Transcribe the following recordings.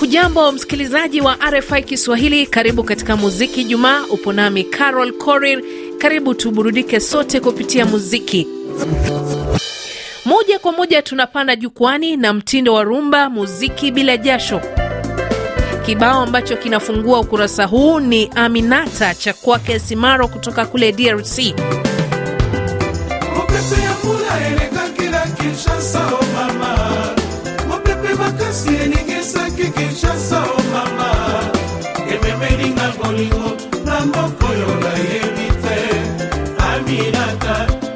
Hujambo msikilizaji wa RFI Kiswahili, karibu katika Muziki Jumaa. Upo nami Carol corir karibu tuburudike sote kupitia muziki. Moja kwa moja tunapanda jukwani na mtindo wa rumba, muziki bila jasho. Kibao ambacho kinafungua ukurasa huu ni Aminata cha kwake Simaro kutoka kule DRC.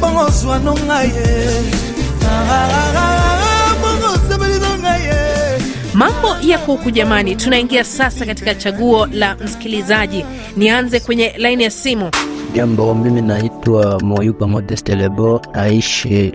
bongo zwanonga ye ah, ah, ah, Mambo yako huku jamani, tunaingia sasa katika chaguo la msikilizaji. Nianze kwenye laini ya simu. Jambo, mimi naitwa Moyuba Modeste aishi naishi